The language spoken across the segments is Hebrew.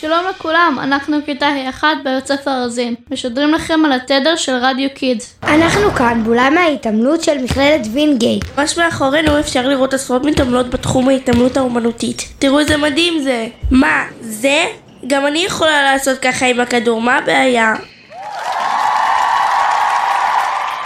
שלום לכולם, אנחנו כיתה ה'1 בבית ספר ארזים, משדרים לכם על התדר של רדיו קידס. אנחנו כאן באולם ההתעמלות של מכללת וינגייט. ממש מאחורינו אפשר לראות עשרות מתעמלות בתחום ההתעמלות האומנותית. תראו איזה מדהים זה. מה, זה? גם אני יכולה לעשות ככה עם הכדור, מה הבעיה?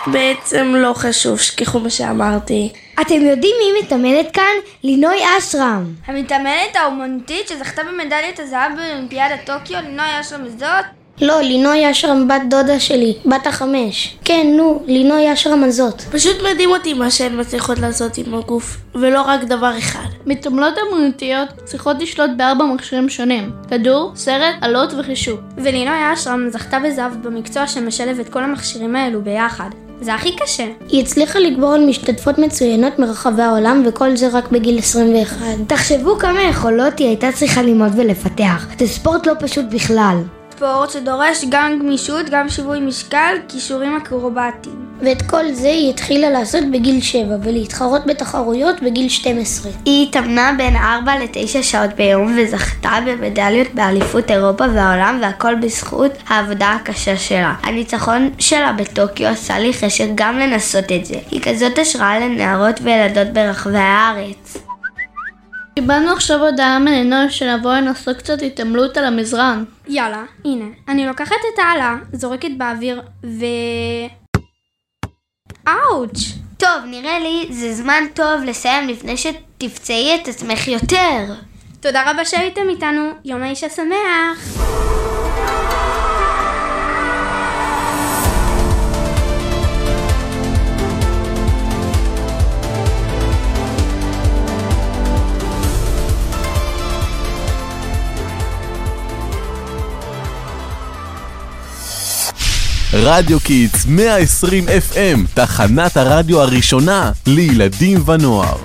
בעצם לא חשוב, שכחו מה שאמרתי. אתם יודעים מי מתאמנת כאן? לינוי אשרם. המתאמנת האומנותית שזכתה במדליית הזהב באולימפיאדת טוקיו, לינוי אשרם הזאת? לא, לינוי אשרם בת דודה שלי, בת החמש. כן, נו, לינוי אשרם הזאת. פשוט מדהים אותי מה שהן מצליחות לעשות עם הגוף, ולא רק דבר אחד. מתעמלות אמנותיות צריכות לשלוט בארבע מכשירים שונים כדור, סרט, עלות וחישוק. ולינוי אשרם זכתה בזהב במקצוע שמשלב את כל המכשירים האלו ביחד. זה הכי קשה. היא הצליחה לגבור על משתתפות מצוינות מרחבי העולם וכל זה רק בגיל 21. תחשבו כמה יכולות היא הייתה צריכה ללמוד ולפתח. זה ספורט לא פשוט בכלל. ספורט שדורש גם גמישות, גם שיווי משקל, כישורים אקרובטיים. ואת כל זה היא התחילה לעשות בגיל 7 ולהתחרות בתחרויות בגיל 12. היא התאמנה בין 4 ל-9 שעות ביום וזכתה במדליות באליפות אירופה והעולם והכל בזכות העבודה הקשה שלה. הניצחון שלה בטוקיו עשה לי חשק גם לנסות את זה. היא כזאת השראה לנערות וילדות ברחבי הארץ. קיבלנו עכשיו הודעה מלינוי שנבוא לנסות קצת התעמלות על המזרן. יאללה, הנה. אני לוקחת את העלה, זורקת באוויר, ו... אאוץ'! טוב, נראה לי זה זמן טוב לסיים לפני שתפצעי את עצמך יותר. תודה רבה שהייתם איתנו, יום האיש השמח! רדיו קיטס 120 FM, תחנת הרדיו הראשונה לילדים ונוער.